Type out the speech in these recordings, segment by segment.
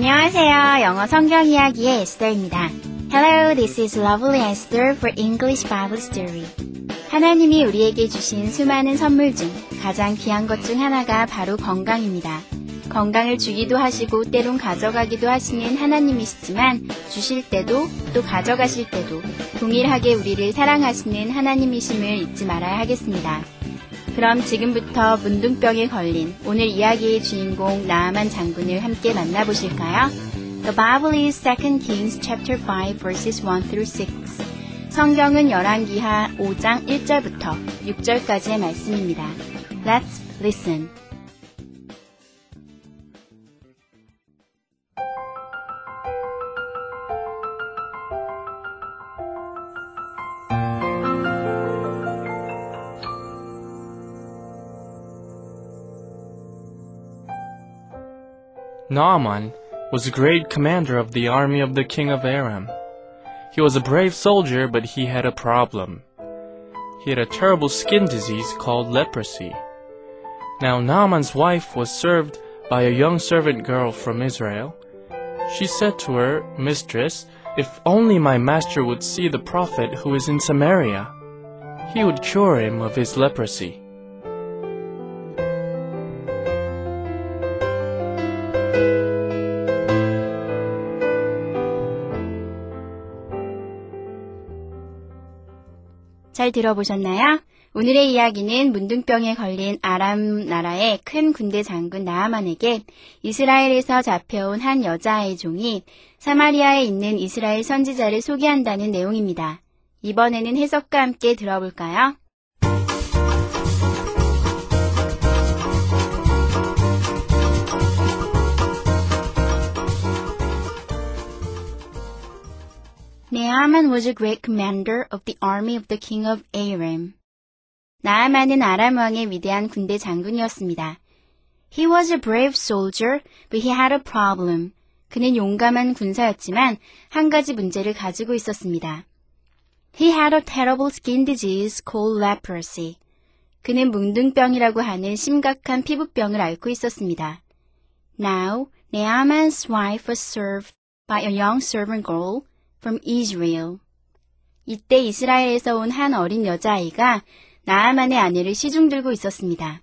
안녕하세요. 영어 성경 이야기의 에스더입니다. Hello, this is Lovely Esther for English Bible Story. 하나님이 우리에게 주신 수많은 선물 중 가장 귀한 것 중 하나가 바로 건강입니다. 건강을 주기도 하시고 때론 가져가기도 하시는 하나님이시지만 주실 때도 또 가져가실 때도 동일하게 우리를 사랑하시는 하나님이심을 잊지 말아야 하겠습니다. 그럼 지금부터 문둥병에 걸린 오늘 이야기의 주인공 나아만 장군을 함께 만나보실까요? The Bible is 2 Kings chapter 5 verses 1 through 6. 성경은 열왕기하 5장 1절부터 6절까지의 말씀입니다. Let's listen. Naaman was a great commander of the army of the king of Aram. He was a brave soldier, but he had a problem. He had a terrible skin disease called leprosy. Now Naaman's wife was served by a young servant girl from Israel. She said to her, Mistress, if only my master would see the prophet who is in Samaria, he would cure him of his leprosy. 잘 들어보셨나요? 오늘의 이야기는 문둥병에 걸린 아람 나라의 큰 군대 장군 나아만에게 이스라엘에서 잡혀온 한 여자아이 종이 사마리아에 있는 이스라엘 선지자를 소개한다는 내용입니다. 이번에는 해석과 함께 들어볼까요? Naaman was a great commander of the army of the king of Aram. 나아만은 아람 왕의 위대한 군대 장군이었습니다. He was a brave soldier, but he had a problem. 그는 용감한 군사였지만 한 가지 문제를 가지고 있었습니다. He had a terrible skin disease called leprosy. 그는 뭉둥병이라고 하는 심각한 피부병을 앓고 있었습니다. Now, Naaman's wife was served by a young servant girl from Israel. 이때 이스라엘에서 온 한 어린 여자아이가 나아만의 아내를 시중 들고 있었습니다.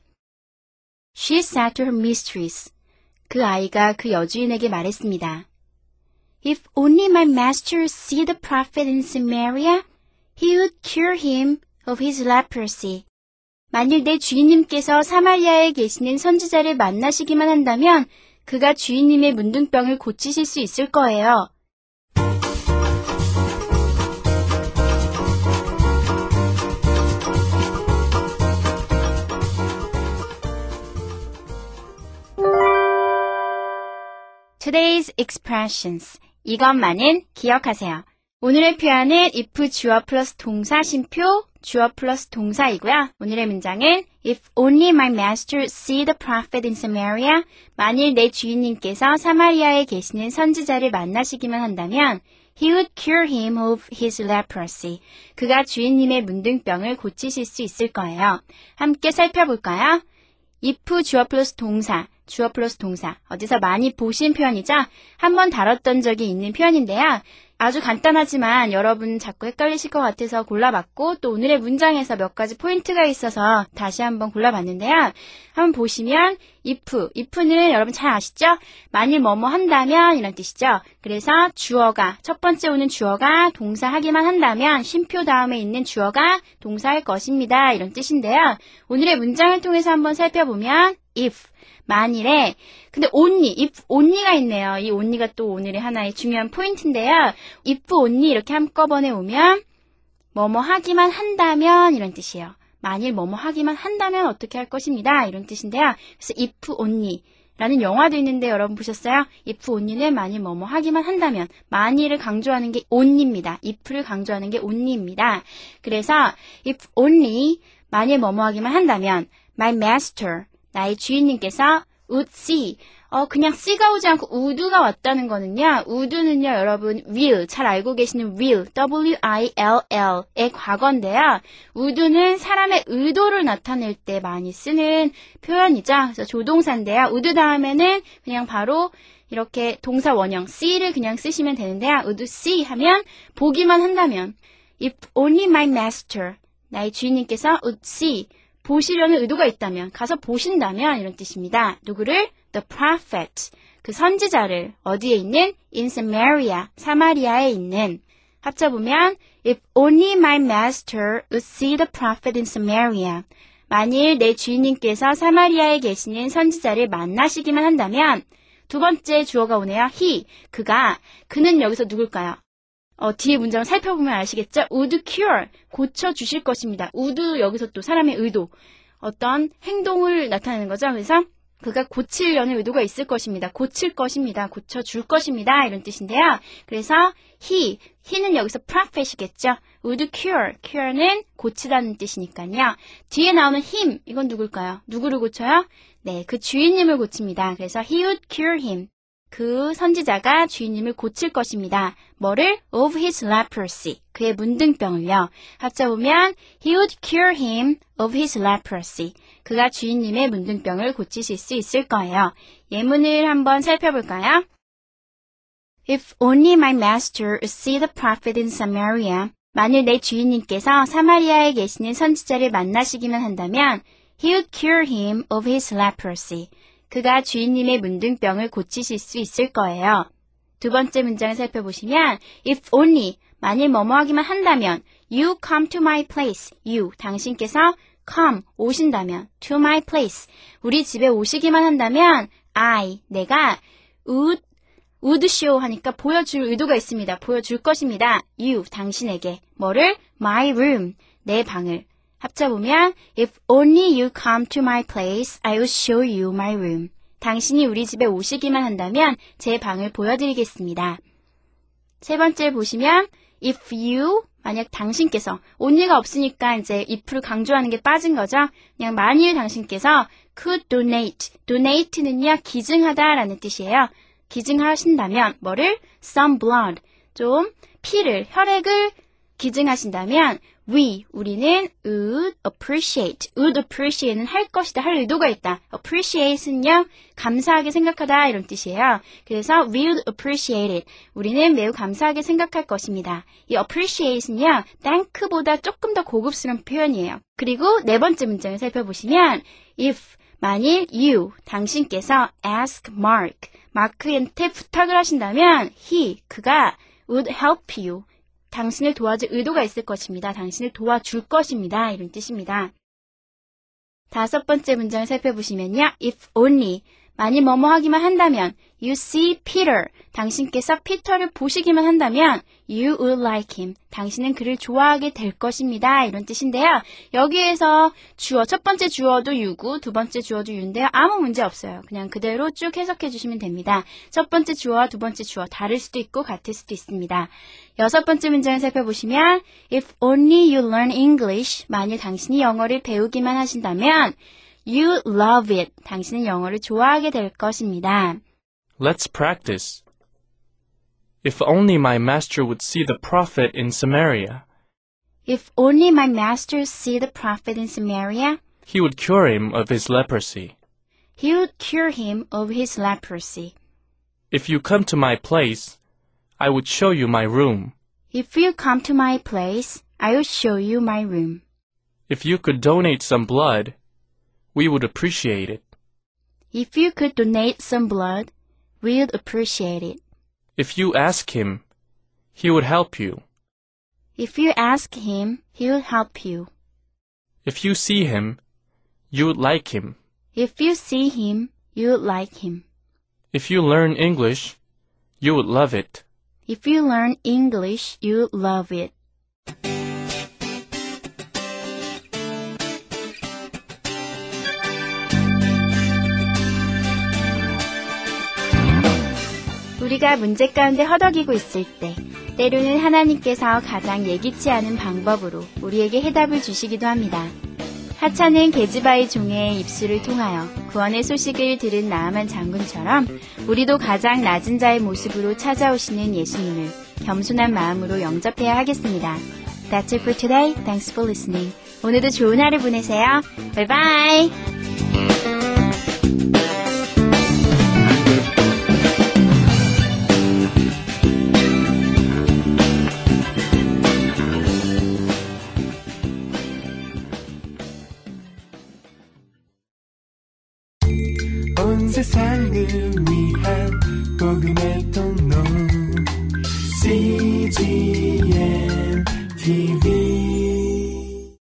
She said to her mistress. 그 아이가 그 여주인에게 말했습니다. If only my master see the prophet in Samaria, he would cure him of his leprosy. 만일 내 주인님께서 사마리아에 계시는 선지자를 만나시기만 한다면 그가 주인님의 문둥병을 고치실 수 있을 거예요. Today's expressions. 이것만은 기억하세요. 오늘의 표현은 if 주어 플러스 동사 쉼표, 주어 플러스 동사이고요. 오늘의 문장은 If only my master see the prophet in Samaria. 만일 내 주인님께서 사마리아에 계시는 선지자를 만나시기만 한다면 He would cure him of his leprosy. 그가 주인님의 문둥병을 고치실 수 있을 거예요. 함께 살펴볼까요? if 주어 플러스 동사, 주어 플러스 동사. 어디서 많이 보신 표현이죠? 한번 다뤘던 적이 있는 표현인데요. 아주 간단하지만 여러분 자꾸 헷갈리실 것 같아서 골라봤고 또 오늘의 문장에서 몇 가지 포인트가 있어서 다시 한번 골라봤는데요. 한번 보시면 if, if는 여러분 잘 아시죠? 만일 뭐뭐 한다면 이런 뜻이죠. 그래서 주어가 첫 번째 오는 주어가 동사 하기만 한다면 쉼표 다음에 있는 주어가 동사할 것입니다. 이런 뜻인데요. 오늘의 문장을 통해서 한번 살펴보면 if 만일에 근데 only, if only가 있네요. 이 only가 또 오늘의 하나의 중요한 포인트인데요. if only 이렇게 한꺼번에 오면 뭐뭐 하기만 한다면 이런 뜻이에요. 만일 뭐뭐 하기만 한다면 어떻게 할 것입니다. 이런 뜻인데요. 그래서 if only 라는 영화도 있는데 여러분 보셨어요? if only는 만일 뭐뭐 하기만 한다면 만일을 강조하는 게 only입니다. if를 강조하는 게 only입니다. 그래서 if only 만일 뭐뭐 하기만 한다면 my master 나의 주인님께서 would see 어, 그냥 C가 오지 않고 would가 왔다는 거는요, would는요, 여러분, will, 잘 알고 계시는 will, W-I-L-L의 과거인데요. would는 사람의 의도를 나타낼 때 많이 쓰는 표현이죠. 그래서 조동사인데요. would 다음에는 그냥 바로 이렇게 동사 원형, see를 그냥 쓰시면 되는데요. would see 하면 보기만 한다면, if only my master, 나의 주인님께서 would see, 보시려는 의도가 있다면, 가서 보신다면, 이런 뜻입니다. 누구를? The prophet. 그 선지자를 어디에 있는? In Samaria. 사마리아에 있는. 합쳐 보면, If only my master would see the prophet in Samaria. 만일 내 주인님께서 사마리아에 계시는 선지자를 만나시기만 한다면, 두 번째 주어가 오네요. he. 그가. 그는 여기서 누굴까요? 어, 뒤에 문장을 살펴보면 아시겠죠? would cure, 고쳐주실 것입니다. would 여기서 또 사람의 의도, 어떤 행동을 나타내는 거죠. 그래서 그가 고치려는 의도가 있을 것입니다. 고칠 것입니다. 고쳐줄 것입니다. 이런 뜻인데요. 그래서 he, he는 여기서 prophet이겠죠. would cure, cure는 고치다는 뜻이니까요. 뒤에 나오는 him, 이건 누굴까요? 누구를 고쳐요? 네, 그 주인님을 고칩니다. 그래서 he would cure him. 그 선지자가 주인님을 고칠 것입니다. 뭐를? of his leprosy. 그의 문둥병을요. 합쳐보면 he would cure him of his leprosy. 그가 주인님의 문둥병을 고치실 수 있을 거예요. 예문을 한번 살펴볼까요? If only my master would see the prophet in Samaria. 만일 내 주인님께서 사마리아에 계시는 선지자를 만나시기만 한다면 he would cure him of his leprosy. 그가 주인님의 문둥병을 고치실 수 있을 거예요. 두 번째 문장을 살펴보시면 if only 만일 뭐뭐 하기만 한다면 you come to my place you 당신께서 come 오신다면 to my place 우리 집에 오시기만 한다면 I 내가 would would show 하니까 보여줄 의도가 있습니다. 보여줄 것입니다. you 당신에게 뭐를 my room 내 방을 합쳐보면 If only you come to my place, I will show you my room. 당신이 우리 집에 오시기만 한다면 제 방을 보여드리겠습니다. 세 번째 보시면 If you 만약 당신께서 only가 없으니까 이제 if를 강조하는 게 빠진 거죠. 그냥 만일 당신께서 could donate, donate는요 기증하다라는 뜻이에요. 기증하신다면 뭐를 some blood 좀 피를 혈액을 기증하신다면 we 우리는 would appreciate. would appreciate는 할 것이다 할 의도가 있다. appreciate는요 감사하게 생각하다 이런 뜻이에요. 그래서 we would appreciate it. 우리는 매우 감사하게 생각할 것입니다. 이 appreciate는요 thank보다 조금 더 고급스러운 표현이에요. 그리고 네 번째 문장을 살펴보시면 if 만일 you 당신께서 ask Mark 마크한테 부탁을 하신다면 he 그가 would help you 당신을 도와줄 의도가 있을 것입니다. 당신을 도와줄 것입니다. 이런 뜻입니다. 다섯 번째 문장을 살펴보시면요. If only 만일 뭐뭐 하기만 한다면 You see Peter. 당신께서 피터를 보시기만 한다면 You will like him. 당신은 그를 좋아하게 될 것입니다. 이런 뜻인데요. 여기에서 주어, 첫 번째 주어도 유고, 두 번째 주어도 유인데요. 아무 문제 없어요. 그냥 그대로 쭉 해석해 주시면 됩니다. 첫 번째 주어와 두 번째 주어 다를 수도 있고 같을 수도 있습니다. 여섯 번째 문장을 살펴보시면 If only you learn English. 만일 당신이 영어를 배우기만 하신다면 You love it. 당신은 영어를 좋아하게 될 것입니다. Let's practice. If only my master would see the prophet in Samaria. If only my master see the prophet in Samaria, He would cure him of his leprosy. he would cure him of his leprosy. If you come to my place, I would show you my room. If you come to my place, I will show you my room. If you could donate some blood, we would appreciate it. If you could donate some blood, we'd appreciate it. If you ask him, he would help you. If you ask him, he will help you. If you see him, you would like him. If you see him, you would like him. If you learn English, you would love it. If you learn English, you would love it. 우리가 문제 가운데 허덕이고 있을 때, 때로는 하나님께서 가장 예기치 않은 방법으로 우리에게 해답을 주시기도 합니다. 하찮은 게즈바의 종의 입술을 통하여 구원의 소식을 들은 나아만 장군처럼 우리도 가장 낮은 자의 모습으로 찾아오시는 예수님을 겸손한 마음으로 영접해야 하겠습니다. That's it for today. Thanks for listening. 오늘도 좋은 하루 보내세요. Bye bye.